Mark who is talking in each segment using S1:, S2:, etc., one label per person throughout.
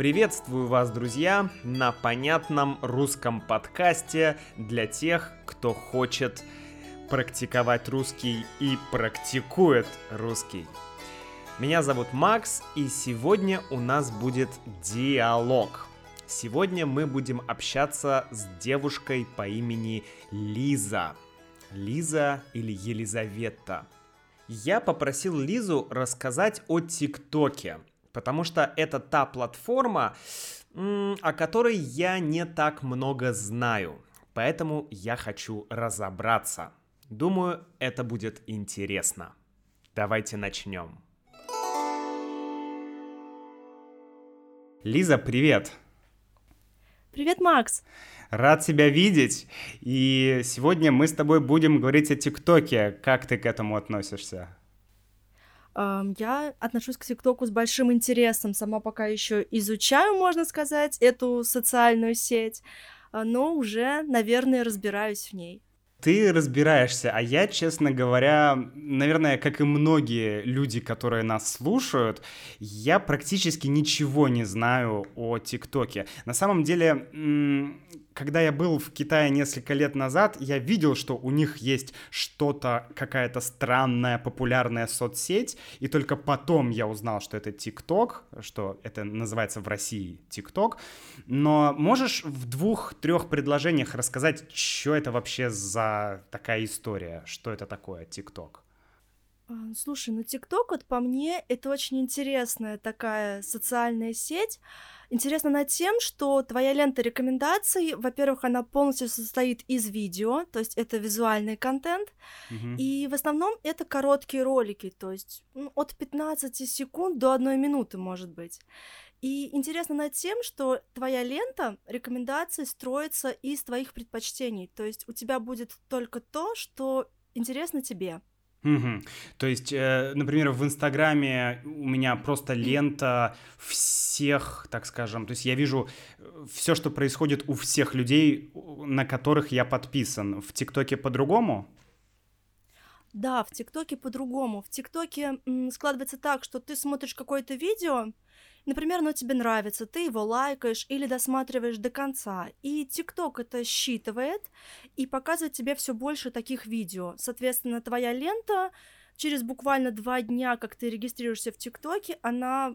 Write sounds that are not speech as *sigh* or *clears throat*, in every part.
S1: Приветствую вас, друзья, на понятном русском подкасте для тех, кто хочет практиковать русский и практикует русский. Меня зовут Макс, и сегодня у нас будет диалог. Сегодня мы будем общаться с девушкой по имени Лиза. Лиза или Елизавета. Я попросил Лизу рассказать о ТикТоке, потому что это та платформа, о которой я не так много знаю. Поэтому я хочу разобраться. Думаю, это будет интересно. Давайте начнем. Лиза, привет!
S2: Привет, Макс!
S1: Рад тебя видеть. И сегодня мы с тобой будем говорить о ТикТоке. Как ты к этому относишься?
S2: Я отношусь к ТикТоку с большим интересом. Сама пока еще изучаю, можно сказать, эту социальную сеть, а, но уже, наверное, разбираюсь в ней
S1: ты разбираешься, а я, честно говоря, наверное, как и многие люди, которые нас слушают, я практически ничего не знаю о ТикТоке. На самом деле, когда я был в Китае несколько лет назад, я видел, что у них есть что-то, какая-то странная популярная соцсеть, и только потом я узнал, что это ТикТок, что это называется в России ТикТок. Но можешь в двух-трех предложениях рассказать, что это вообще за такая история, что это такое ТикТок?
S2: А, слушай, ну ТикТок, вот по мне, это очень интересная такая социальная сеть, Интересно над тем, что твоя лента рекомендаций, во-первых, она полностью состоит из видео, то есть это визуальный контент, mm-hmm. и в основном это короткие ролики, то есть ну, от 15 секунд до одной минуты, может быть. И интересно над тем, что твоя лента рекомендаций строится из твоих предпочтений, то есть у тебя будет только то, что интересно тебе.
S1: Угу. То есть, э, например, в Инстаграме у меня просто лента всех, так скажем, то есть я вижу э, все, что происходит у всех людей, на которых я подписан. В ТикТоке по-другому?
S2: Да, в ТикТоке по-другому. В ТикТоке складывается так, что ты смотришь какое-то видео, Например, оно тебе нравится, ты его лайкаешь или досматриваешь до конца, и ТикТок это считывает и показывает тебе все больше таких видео. Соответственно, твоя лента через буквально два дня, как ты регистрируешься в ТикТоке, она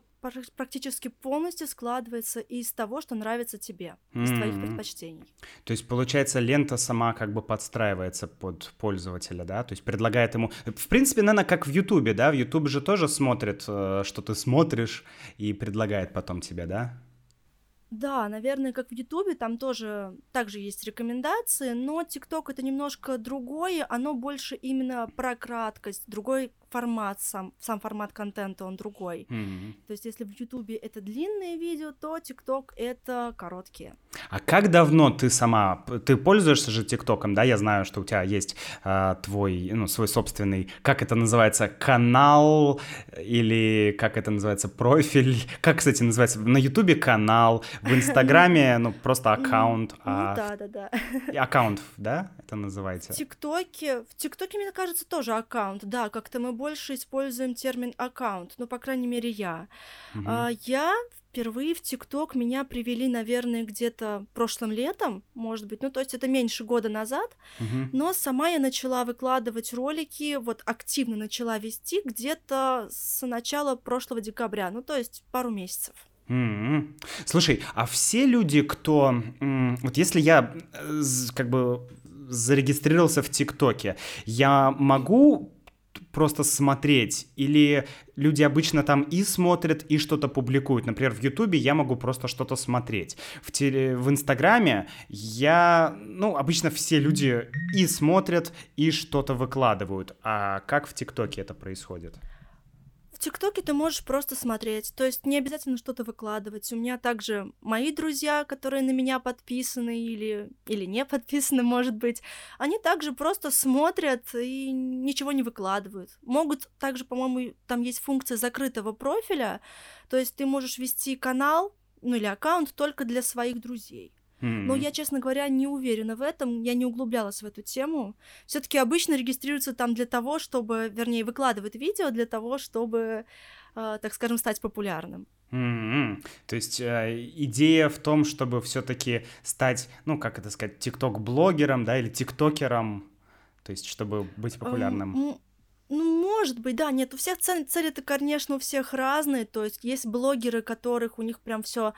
S2: практически полностью складывается из того, что нравится тебе, из mm-hmm. твоих предпочтений.
S1: То есть, получается, лента сама как бы подстраивается под пользователя, да? То есть предлагает ему... В принципе, наверное, как в Ютубе, да? В Ютубе же тоже смотрит, э, что ты смотришь, и предлагает потом тебе, да?
S2: Да, наверное, как в Ютубе, там тоже также есть рекомендации, но ТикТок это немножко другое, оно больше именно про краткость, другой формат сам, сам формат контента, он другой. Mm-hmm. То есть если в Ютубе это длинные видео, то ТикТок это короткие.
S1: А как давно ты сама, ты пользуешься же ТикТоком, да? Я знаю, что у тебя есть э, твой, ну, свой собственный, как это называется, канал или как это называется, профиль. *laughs* Как, кстати, называется? На Ютубе канал, в Инстаграме, *laughs* ну, просто аккаунт. Ну,
S2: а да, да, да.
S1: Аккаунт, да, это называется?
S2: В ТикТоке, в ТикТоке, мне кажется, тоже аккаунт, да, как-то мы больше используем термин аккаунт, ну, по крайней мере, я. Угу. А, я впервые в ТикТок меня привели, наверное, где-то прошлым летом, может быть, ну, то есть это меньше года назад, угу. но сама я начала выкладывать ролики, вот активно начала вести где-то с начала прошлого декабря, ну, то есть пару месяцев.
S1: Mm-hmm. Слушай, а все люди, кто... Вот если я э, как бы зарегистрировался в ТикТоке, я могу просто смотреть? Или люди обычно там и смотрят, и что-то публикуют? Например, в Ютубе я могу просто что-то смотреть. В, теле... в Инстаграме я... Ну, обычно все люди и смотрят, и что-то выкладывают. А как в ТикТоке это происходит?
S2: ТикТоке ты можешь просто смотреть, то есть не обязательно что-то выкладывать. У меня также мои друзья, которые на меня подписаны или, или не *laughs* подписаны, может быть, они также просто смотрят и ничего не выкладывают. Могут также, по-моему, там есть функция закрытого профиля, то есть ты можешь вести канал, ну или аккаунт только для своих друзей. Но я, честно говоря, не уверена в этом, я не углублялась в эту тему. Все-таки обычно регистрируются там для того, чтобы, вернее, выкладывают видео для того, чтобы, э, так скажем, стать популярным.
S1: Mm-hmm. То есть э, идея в том, чтобы все-таки стать, ну, как это сказать, тикток-блогером, да, или тиктокером, то есть чтобы быть популярным.
S2: Um, ну, может быть, да, нет, у всех цели, цели-то, конечно, у всех разные, то есть есть блогеры, которых у них прям все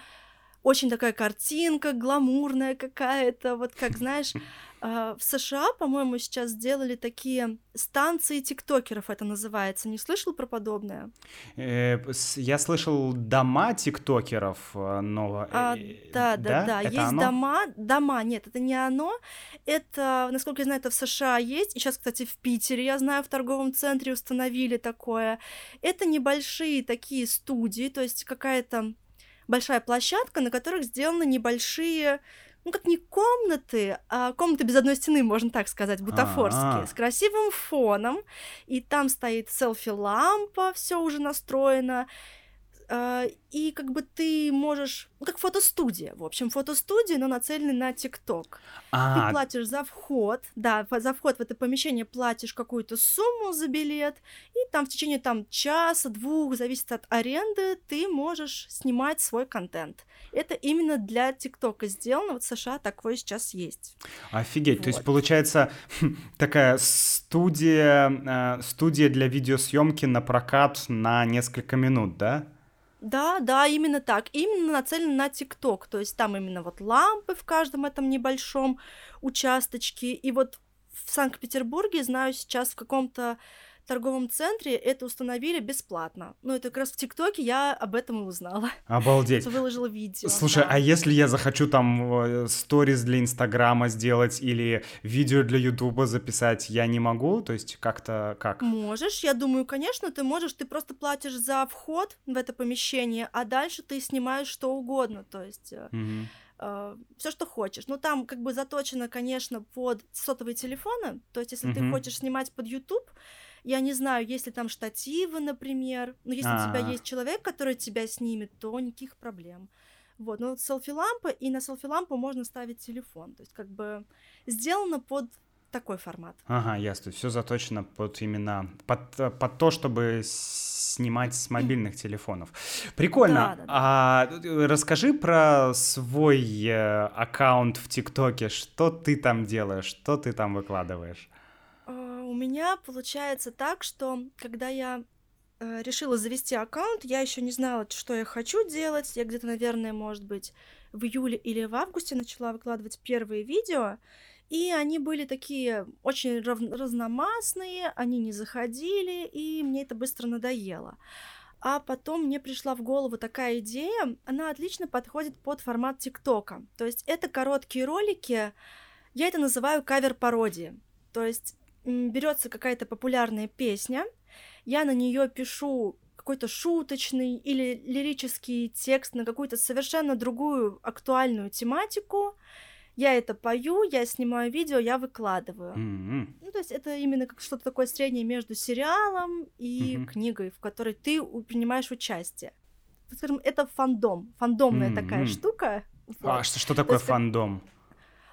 S2: очень такая картинка гламурная какая-то, вот как, знаешь, *laughs* а, в США, по-моему, сейчас сделали такие станции тиктокеров, это называется. Не слышал про подобное?
S1: Э, я слышал дома тиктокеров, э, но...
S2: А, э, да, да, да, да. Это есть оно? дома, дома, нет, это не оно. Это, насколько я знаю, это в США есть. И сейчас, кстати, в Питере, я знаю, в торговом центре установили такое. Это небольшие такие студии, то есть какая-то большая площадка, на которых сделаны небольшие ну, как не комнаты, а комнаты без одной стены, можно так сказать, бутафорские, А-а-а. с красивым фоном, и там стоит селфи-лампа, все уже настроено, и как бы ты можешь, ну, как фотостудия, в общем, фотостудия, но нацеленная на ТикТок. Ты платишь за вход, да, за вход в это помещение платишь какую-то сумму за билет, и там в течение там часа, двух, зависит от аренды, ты можешь снимать свой контент. Это именно для ТикТока сделано, вот в США такое сейчас есть.
S1: Офигеть, вот. то есть получается такая студия, э, студия для видеосъемки на прокат на несколько минут, да?
S2: Да, да, именно так. Именно нацелен на ТикТок. То есть там именно вот лампы в каждом этом небольшом участочке. И вот в Санкт-Петербурге, знаю, сейчас в каком-то торговом центре это установили бесплатно. Ну, это как раз в ТикТоке я об этом и узнала.
S1: Обалдеть. *laughs*
S2: Выложила видео.
S1: Слушай,
S2: да.
S1: а если я захочу там э, сторис для Инстаграма сделать или видео для Ютуба записать, я не могу? То есть как-то как?
S2: Можешь, я думаю, конечно, ты можешь. Ты просто платишь за вход в это помещение, а дальше ты снимаешь что угодно. То есть... Mm-hmm Uh, все, что хочешь. Ну, там как бы заточено, конечно, под сотовые телефоны. То есть, если mm-hmm. ты хочешь снимать под YouTube, я не знаю, если там штативы, например. Но если А-а-а. у тебя а. есть человек, который тебя снимет, то никаких проблем. Вот, ну селфи-лампа, и на селфи-лампу можно ставить телефон. То есть, как бы сделано под такой формат.
S1: Ага, ясно. Все заточено под именно под, под то, чтобы снимать с мобильных телефонов. Прикольно. Да, да, да. А расскажи про свой э, аккаунт в ТикТоке. Что ты там делаешь? Что ты там выкладываешь?
S2: У меня получается так, что когда я э, решила завести аккаунт, я еще не знала, что я хочу делать. Я где-то, наверное, может быть, в июле или в августе начала выкладывать первые видео. И они были такие очень разномастные, они не заходили, и мне это быстро надоело. А потом мне пришла в голову такая идея, она отлично подходит под формат ТикТока. То есть это короткие ролики, я это называю кавер-пародии. То есть берется какая-то популярная песня, я на нее пишу какой-то шуточный или лирический текст на какую-то совершенно другую актуальную тематику. Я это пою, я снимаю видео, я выкладываю. Mm-hmm. Ну, то есть это именно как что-то такое среднее между сериалом и mm-hmm. книгой, в которой ты принимаешь участие. Скажем, это фандом, фандомная mm-hmm. такая штука.
S1: Вот. А что, что такое то фандом? Как...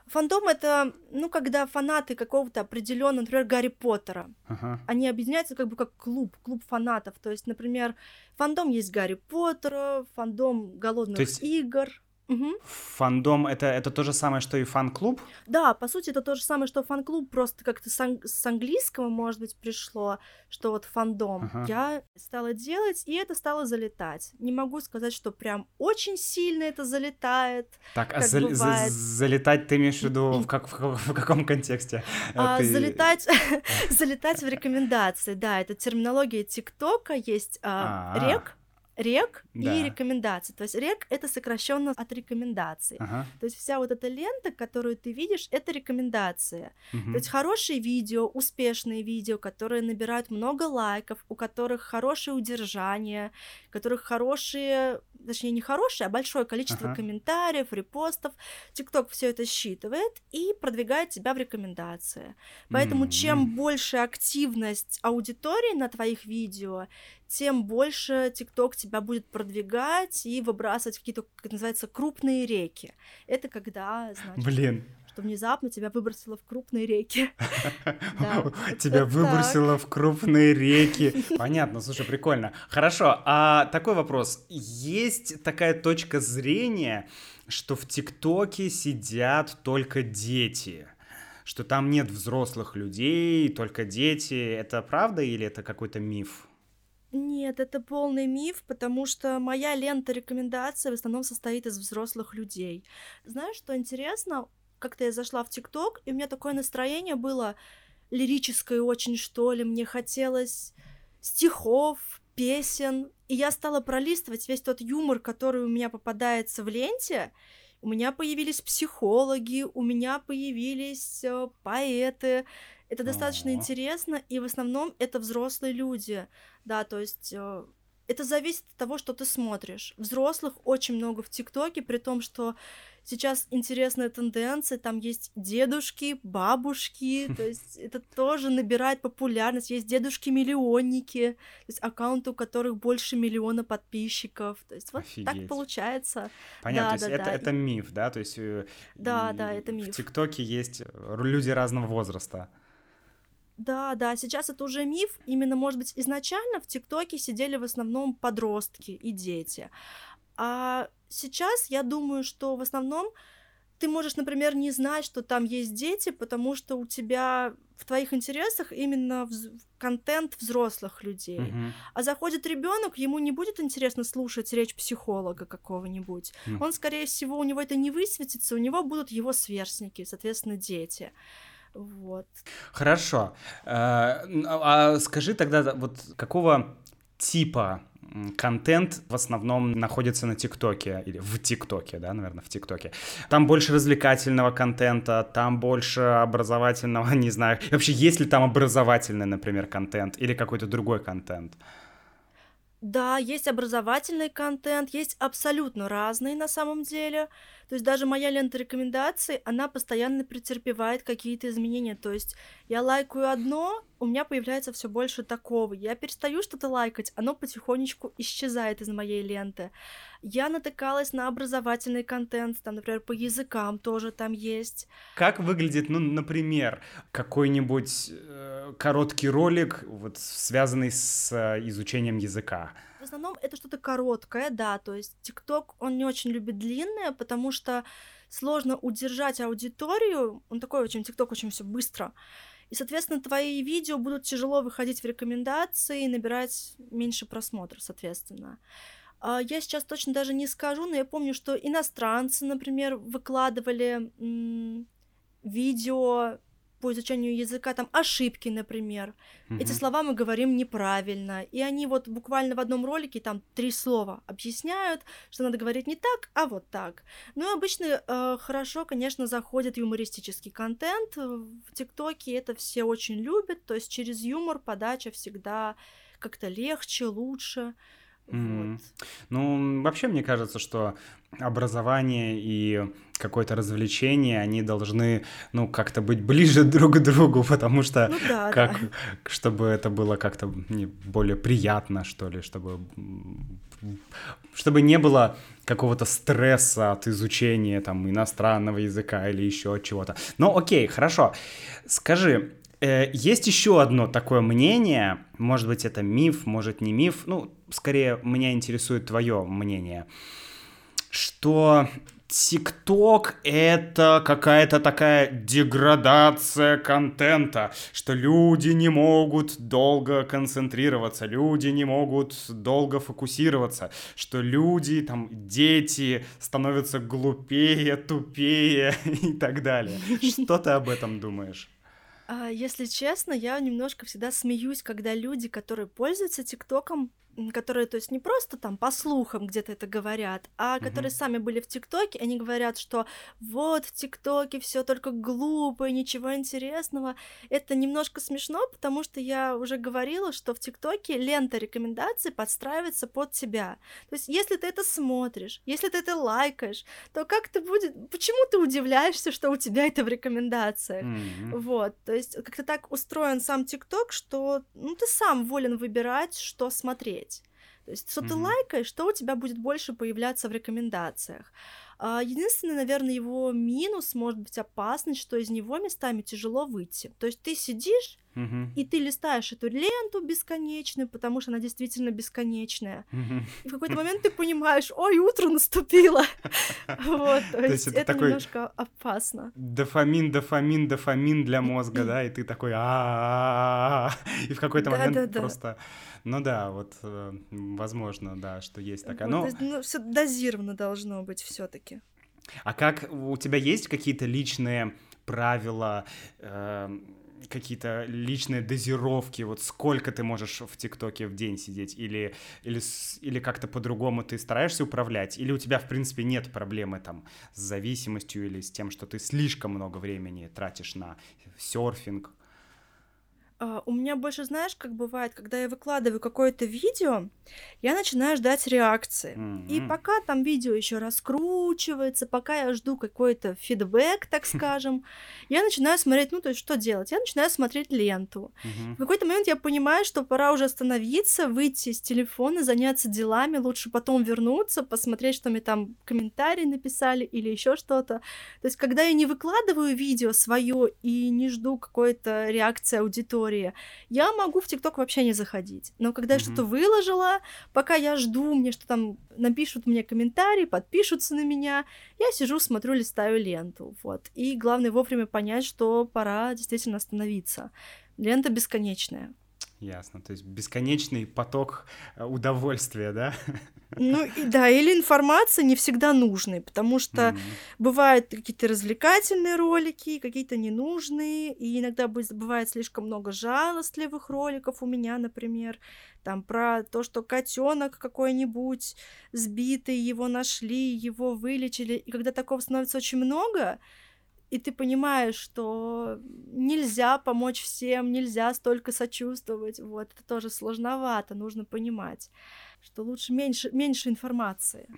S2: Фандом это, ну, когда фанаты какого-то определенного, например, Гарри Поттера, ага. они объединяются как бы как клуб, клуб фанатов. То есть, например, фандом есть Гарри Поттера, фандом голодных есть... игр.
S1: Угу. Фандом это, это то же самое, что и фан-клуб?
S2: Да, по сути, это то же самое, что фан-клуб, просто как-то с, анг- с английского, может быть, пришло, что вот фандом. Ага. Я стала делать, и это стало залетать. Не могу сказать, что прям очень сильно это залетает.
S1: Так, а за- за- залетать ты имеешь в виду в, как, в, в каком контексте?
S2: А, ты... Залетать, *laughs* *laughs* залетать в рекомендации, да, это терминология ТикТока, есть а, рек, рек да. и рекомендации. То есть рек это сокращенно от рекомендаций. Ага. То есть вся вот эта лента, которую ты видишь, это рекомендация. Угу. То есть хорошие видео, успешные видео, которые набирают много лайков, у которых хорошее удержание, у которых хорошие, точнее не хорошие, а большое количество ага. комментариев, репостов. ТикТок все это считывает и продвигает тебя в рекомендации. Поэтому mm чем больше активность аудитории на твоих видео, тем больше ТикТок тебя будет продвигать и выбрасывать какие-то, как называется, крупные реки. Это когда, значит...
S1: Блин,
S2: что внезапно тебя выбросило в крупные реки. *laughs*
S1: Тебя выбросило в крупные реки. Понятно, слушай, прикольно. Хорошо, а такой вопрос. Есть такая точка зрения, что в ТикТоке сидят только дети? что там нет взрослых людей, только дети. Это правда или это какой-то миф?
S2: Нет, это полный миф, потому что моя лента рекомендаций в основном состоит из взрослых людей. Знаешь, что интересно? Как-то я зашла в ТикТок, и у меня такое настроение было лирическое очень, что ли. Мне хотелось стихов, песен. И я стала пролистывать весь тот юмор, который у меня попадается в ленте. У меня появились психологи, у меня появились э, поэты, это достаточно О. интересно, и в основном это взрослые люди, да, то есть э, это зависит от того, что ты смотришь. Взрослых очень много в ТикТоке, при том, что сейчас интересная тенденция, там есть дедушки, бабушки, то *laughs* есть это тоже набирает популярность, есть дедушки-миллионники, то есть аккаунты, у которых больше миллиона подписчиков, то есть вот Офигеть. так получается.
S1: Понятно, да, то есть да, это, да. это миф, да, то есть
S2: э, да, да, это миф.
S1: В ТикТоке есть люди разного возраста.
S2: Да, да, сейчас это уже миф. Именно, может быть, изначально в ТикТоке сидели в основном подростки и дети. А сейчас я думаю, что в основном ты можешь, например, не знать, что там есть дети, потому что у тебя в твоих интересах именно вз... контент взрослых людей. Uh-huh. А заходит ребенок, ему не будет интересно слушать речь психолога какого-нибудь. Uh-huh. Он, скорее всего, у него это не высветится, у него будут его сверстники, соответственно, дети. Вот.
S1: Хорошо. А, а скажи тогда, вот какого типа контент в основном находится на ТикТоке, или в ТикТоке, да, наверное, в ТикТоке. Там больше развлекательного контента, там больше образовательного, *laughs* не знаю. Вообще, есть ли там образовательный, например, контент или какой-то другой контент?
S2: Да, есть образовательный контент, есть абсолютно разный на самом деле. То есть даже моя лента рекомендаций, она постоянно претерпевает какие-то изменения. То есть я лайкаю одно, у меня появляется все больше такого. Я перестаю что-то лайкать, оно потихонечку исчезает из моей ленты. Я натыкалась на образовательный контент, там, например, по языкам тоже там есть.
S1: Как выглядит, ну, например, какой-нибудь э, короткий ролик, вот связанный с э, изучением языка?
S2: В основном это что-то короткое, да, то есть ТикТок, он не очень любит длинное, потому что сложно удержать аудиторию, он такой очень, ТикТок очень все быстро, и, соответственно, твои видео будут тяжело выходить в рекомендации и набирать меньше просмотров, соответственно. А, я сейчас точно даже не скажу, но я помню, что иностранцы, например, выкладывали видео по изучению языка, там ошибки, например. Mm-hmm. Эти слова мы говорим неправильно. И они вот буквально в одном ролике там три слова объясняют, что надо говорить не так, а вот так. Ну и обычно э, хорошо, конечно, заходит юмористический контент. В ТикТоке это все очень любят. То есть через юмор подача всегда как-то легче, лучше.
S1: Mm-hmm. Вот. Ну, вообще, мне кажется, что образование и какое-то развлечение, они должны, ну, как-то быть ближе *laughs* друг к другу, потому что, ну, да, как, да. чтобы это было как-то более приятно, что ли, чтобы, чтобы не было какого-то стресса от изучения там иностранного языка или еще чего-то. Ну, окей, хорошо. Скажи, есть еще одно такое мнение, может быть, это миф, может, не миф, ну, скорее, меня интересует твое мнение, что ТикТок — это какая-то такая деградация контента, что люди не могут долго концентрироваться, люди не могут долго фокусироваться, что люди, там, дети становятся глупее, тупее *laughs* и так далее. *laughs* Что ты об этом думаешь?
S2: А, если честно, я немножко всегда смеюсь, когда люди, которые пользуются ТикТоком, которые, то есть, не просто там по слухам где-то это говорят, а mm-hmm. которые сами были в ТикТоке, они говорят, что вот в ТикТоке все только глупо, ничего интересного. Это немножко смешно, потому что я уже говорила, что в ТикТоке лента рекомендаций подстраивается под тебя. То есть, если ты это смотришь, если ты это лайкаешь, то как ты будет, почему ты удивляешься, что у тебя это в рекомендациях? Mm-hmm. Вот, то есть, как-то так устроен сам ТикТок, что ну, ты сам волен выбирать, что смотреть. То есть, что mm-hmm. ты лайкаешь, что у тебя будет больше появляться в рекомендациях. А, единственный, наверное, его минус может быть опасность, что из него местами тяжело выйти. То есть ты сидишь,
S1: Мгм.
S2: и ты листаешь эту ленту бесконечную, потому что она действительно бесконечная.
S1: Мгм.
S2: И в какой-то момент ты понимаешь, ой, утро наступило. *laughs* Вот, то
S1: есть это
S2: немножко опасно.
S1: Дофамин, дофамин, дофамин для мозга, да, и ты такой а и в какой-то момент просто, ну да, вот, э, возможно, да, что есть такая. Но
S2: ну, все дозировано должно быть все-таки.
S1: А как у тебя есть какие-то личные правила, эм, какие-то личные дозировки? Вот сколько ты можешь в ТикТоке в день сидеть? Или, или, или как-то по-другому ты стараешься управлять? Или у тебя, в принципе, нет проблемы там с зависимостью или с тем, что ты слишком много времени тратишь на серфинг?
S2: А, у меня больше, знаешь, как бывает, когда я выкладываю какое-то видео, я начинаю ждать реакции. И
S1: М.
S2: пока там видео еще раскручивается, пока я жду какой-то фидбэк, так *laughs* скажем, я начинаю смотреть, ну, то есть что делать? Я начинаю смотреть ленту.
S1: Мгм.
S2: В какой-то момент я понимаю, что пора уже остановиться, выйти из телефона, заняться делами, лучше потом вернуться, посмотреть, что мне там комментарии написали или еще что-то. То есть, когда я не выкладываю видео свое и не жду какой-то реакции аудитории, я могу в ТикТок вообще не заходить. Но когда я
S1: Мгм.
S2: что-то выложила, пока я жду, мне что там напишут мне комментарии, подпишутся на меня, я сижу, смотрю, листаю ленту. Вот. И главное вовремя понять, что пора действительно остановиться. Лента бесконечная.
S1: Ясно. То есть бесконечный поток э, удовольствия, да?
S2: Ну и да, или информация не всегда нужной, потому что
S1: М.
S2: бывают какие-то развлекательные ролики, какие-то ненужные, и иногда бы- бывает слишком много жалостливых роликов у меня, например, там про то, что котенок какой-нибудь сбитый, его нашли, его вылечили, и когда такого становится очень много, и ты понимаешь, что нельзя помочь всем, нельзя столько сочувствовать, вот, это тоже сложновато, нужно понимать, что лучше меньше, меньше информации.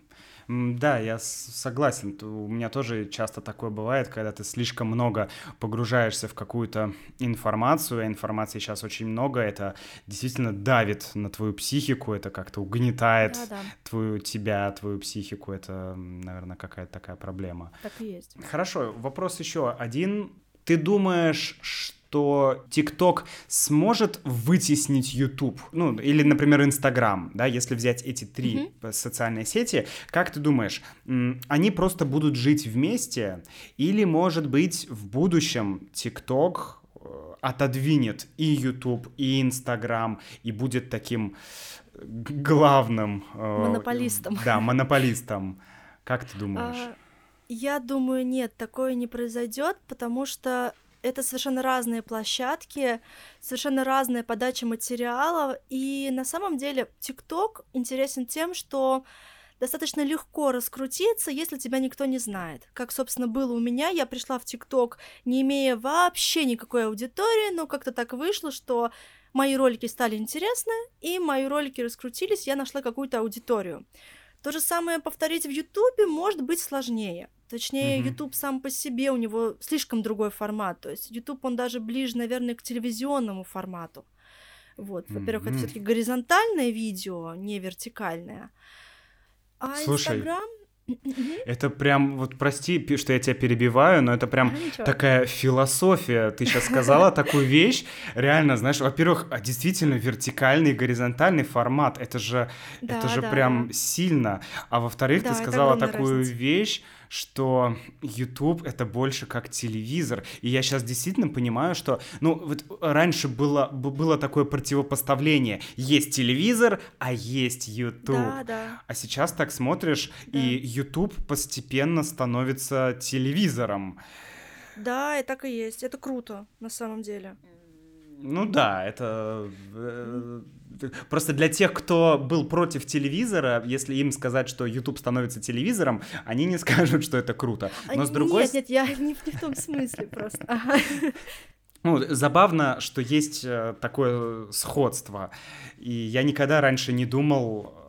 S1: Да, я согласен. У меня тоже часто такое бывает, когда ты слишком много погружаешься в какую-то информацию, а информации сейчас очень много, это действительно давит на твою психику, это как-то угнетает
S2: Да-да,
S1: твою тебя, твою психику, это, наверное, какая-то такая проблема.
S2: так и есть.
S1: Хорошо, вопрос еще один. Ты думаешь, что ТикТок сможет вытеснить YouTube? Ну, или, например, Инстаграм, да, если взять эти три э, социальные сети, как ты думаешь, они просто будут жить вместе? Или, может быть, в будущем ТикТок э, отодвинет и YouTube, и Инстаграм, и будет таким э, главным... э,
S2: Монополистом.
S1: Да, монополистом. Как ты думаешь?
S2: А, Я думаю, нет, такое не произойдет, потому что это совершенно разные площадки, совершенно разная подача материала, и на самом деле ТикТок интересен тем, что достаточно легко раскрутиться, если тебя никто не знает. Как, собственно, было у меня, я пришла в ТикТок, не имея вообще никакой аудитории, но как-то так вышло, что мои ролики стали интересны, и мои ролики раскрутились, я нашла какую-то аудиторию. То же самое повторить в Ютубе может быть сложнее. Точнее,
S1: Мгм.
S2: YouTube сам по себе, у него слишком другой формат. То есть YouTube, он даже ближе, наверное, к телевизионному формату. Вот, во-первых, это
S1: Мгм.
S2: все-таки горизонтальное видео, не вертикальное. А
S1: Слушай. *clears throat*
S2: Мгм.
S1: Это прям, вот прости, что я тебя перебиваю, но это прям
S2: А,
S1: такая философия. Ты сейчас сказала такую вещь. Реально, знаешь, во-первых, а действительно вертикальный, горизонтальный формат. Это же, это
S2: Да,
S1: же
S2: да,
S1: прям сильно. А во-вторых,
S2: Да,
S1: ты
S2: это
S1: сказала такую
S2: разница.
S1: вещь, что YouTube это больше как телевизор. И я сейчас действительно понимаю, что, ну, вот раньше было, было такое противопоставление. Есть телевизор, а есть YouTube.
S2: Да, да.
S1: А сейчас так смотришь,
S2: Да.
S1: и YouTube постепенно становится телевизором.
S2: Да, и так и есть. Это круто, на самом деле.
S1: Ну да, это э, просто для тех, кто был против телевизора, если им сказать, что YouTube становится телевизором, они не *laughs* скажут, что это круто.
S2: А,
S1: Но с другой
S2: Нет, нет, я *laughs* не, в- не в том смысле просто. *laughs* Ага.
S1: Ну, забавно, что есть э, такое сходство. И я никогда раньше не думал, э,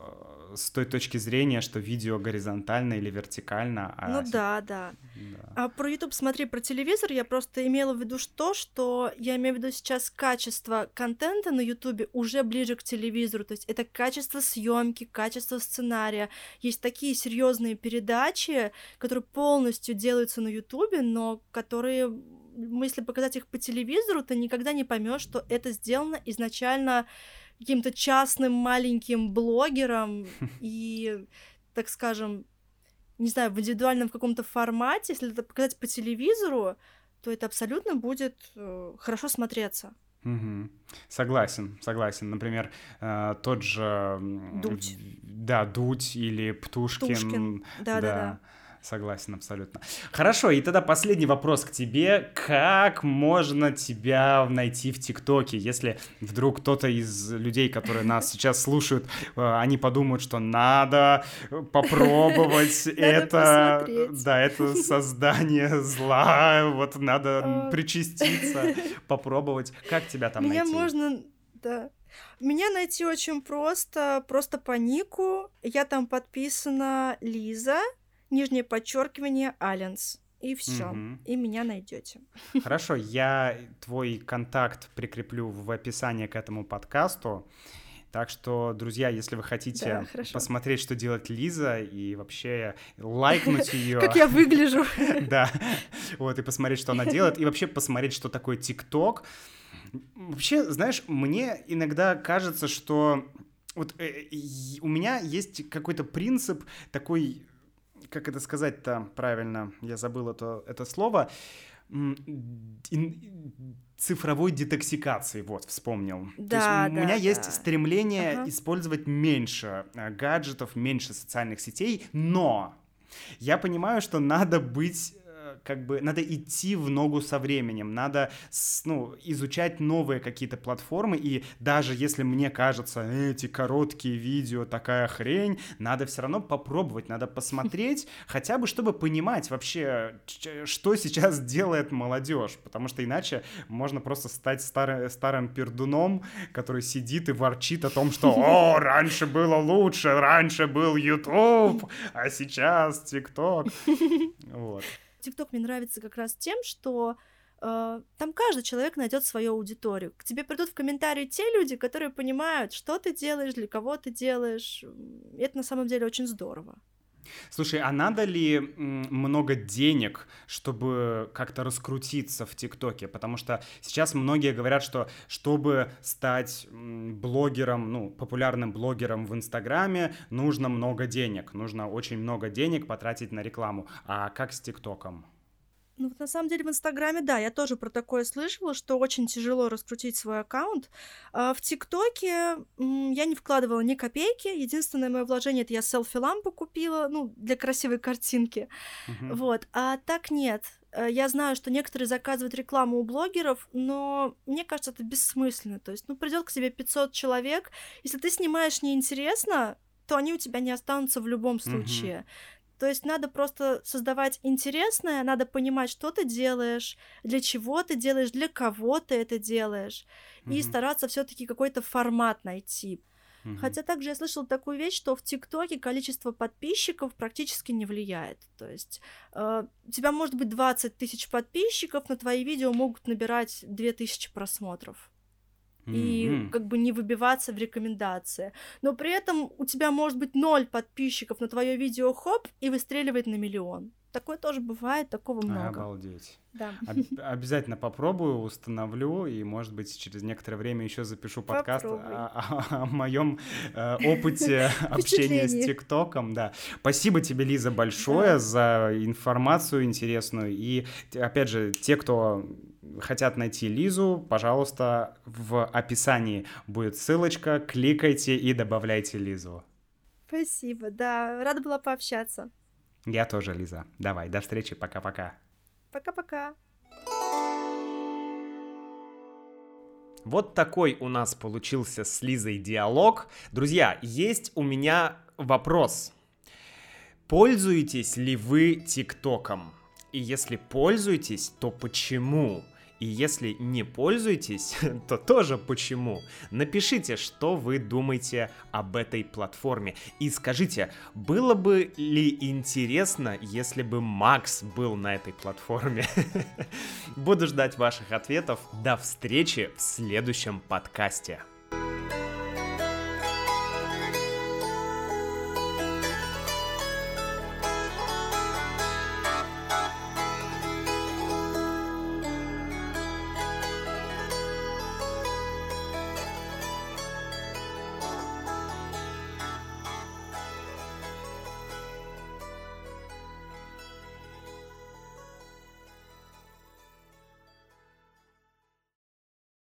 S1: с той точки зрения, что видео горизонтально или вертикально.
S2: А... Ну да, да, да. А про YouTube смотри, про телевизор я просто имела в виду то, что я имею в виду сейчас качество контента на YouTube уже ближе к телевизору, то есть это качество съемки, качество сценария. Есть такие серьезные передачи, которые полностью делаются на YouTube, но которые если показать их по телевизору, ты никогда не поймешь, что это сделано изначально каким-то частным маленьким блогером *laughs* и, так скажем, не знаю, в индивидуальном каком-то формате, если это показать по телевизору, то это абсолютно будет э, хорошо смотреться.
S1: Угу. Согласен, согласен. Например, э, тот же...
S2: Дудь.
S1: Да, Дудь или Птушкин.
S2: Птушкин, да-да-да.
S1: Согласен абсолютно. Хорошо, и тогда последний вопрос к тебе. Как можно тебя найти в ТикТоке, если вдруг кто-то из людей, которые нас *laughs* сейчас слушают, э, они подумают, что надо попробовать *laughs* это, да, это создание *laughs* зла, вот надо причаститься, попробовать. Как тебя там найти?
S2: Меня можно, да, меня найти очень просто, просто по нику. Я там подписана Лиза, нижнее подчеркивание Аленс. И все. Угу. И меня найдете. *laughs*
S1: Хорошо, я твой контакт прикреплю в описании к этому подкасту. Так что, друзья, если вы хотите да, посмотреть, что делает Лиза, и вообще лайкнуть *laughs* ее.
S2: Как я выгляжу. *laughs*
S1: Да. Вот, и посмотреть, что она делает, и вообще посмотреть, что такое ТикТок. Вообще, знаешь, мне иногда кажется, что вот э, у меня есть какой-то принцип такой как это сказать-то правильно, я забыл это, это слово, цифровой детоксикации, вот, вспомнил. Да, То есть да, у меня да. есть стремление ага. использовать меньше э, гаджетов, меньше социальных сетей, но я понимаю, что надо быть как бы надо идти в ногу со временем, надо ну, изучать новые какие-то платформы, и даже если мне кажется, эти короткие видео такая хрень, надо все равно попробовать, надо посмотреть, *laughs* хотя бы чтобы понимать вообще, что сейчас делает молодежь, потому что иначе можно просто стать старым, старым пердуном, который сидит и ворчит о том, что «О, *laughs* раньше было лучше, раньше был YouTube, а сейчас *laughs* ТикТок». Вот.
S2: ТикТок мне нравится как раз тем, что э, там каждый человек найдет свою аудиторию. К тебе придут в комментарии те люди, которые понимают, что ты делаешь, для кого ты делаешь. И это на самом деле очень здорово.
S1: Слушай, а надо ли много денег, чтобы как-то раскрутиться в ТикТоке? Потому что сейчас многие говорят, что чтобы стать блогером, ну, популярным блогером в Инстаграме, нужно много денег. Нужно очень много денег потратить на рекламу. А как с ТикТоком?
S2: Ну, на самом деле в Инстаграме, да, я тоже про такое слышала, что очень тяжело раскрутить свой аккаунт. А в ТикТоке я не вкладывала ни копейки. Единственное мое вложение это я селфи-лампу купила, ну, для красивой картинки. Uh-huh. Вот. А так нет. Э, я знаю, что некоторые заказывают рекламу у блогеров, но мне кажется, это бессмысленно. То есть, ну, придет к тебе 500 человек. Если ты снимаешь неинтересно, то они у тебя не останутся в любом случае. Uh-huh. То есть надо просто создавать интересное, надо понимать, что ты делаешь, для чего ты делаешь, для кого ты это делаешь, mm-hmm. и стараться все-таки какой-то формат найти. Mm-hmm. Хотя также я слышала такую вещь, что в ТикТоке количество подписчиков практически не влияет. То есть э, у тебя может быть 20 тысяч подписчиков, но твои видео могут набирать 2000 просмотров и как бы не выбиваться в рекомендации. Но при этом у тебя может быть ноль подписчиков на твое видео, хоп, и выстреливает на миллион. Такое тоже бывает, такого много.
S1: Обалдеть.
S2: Да.
S1: Об- обязательно попробую, установлю, и, может быть, через некоторое время еще запишу подкаст о, о, о моем э, опыте *laughs* общения с ТикТоком. Да. Спасибо тебе, Лиза, большое да. за информацию интересную. И, опять же, те, кто хотят найти Лизу, пожалуйста, в описании будет ссылочка, кликайте и добавляйте Лизу.
S2: Спасибо, да, рада была пообщаться.
S1: Я тоже, Лиза. Давай, до встречи, пока-пока.
S2: Пока-пока.
S1: Вот такой у нас получился с Лизой диалог. Друзья, есть у меня вопрос. Пользуетесь ли вы ТикТоком? И если пользуетесь, то почему? И если не пользуетесь, *laughs* то тоже почему. Напишите, что вы думаете об этой платформе. И скажите, было бы ли интересно, если бы Макс был на этой платформе? *laughs* Буду ждать ваших ответов. До встречи в следующем подкасте.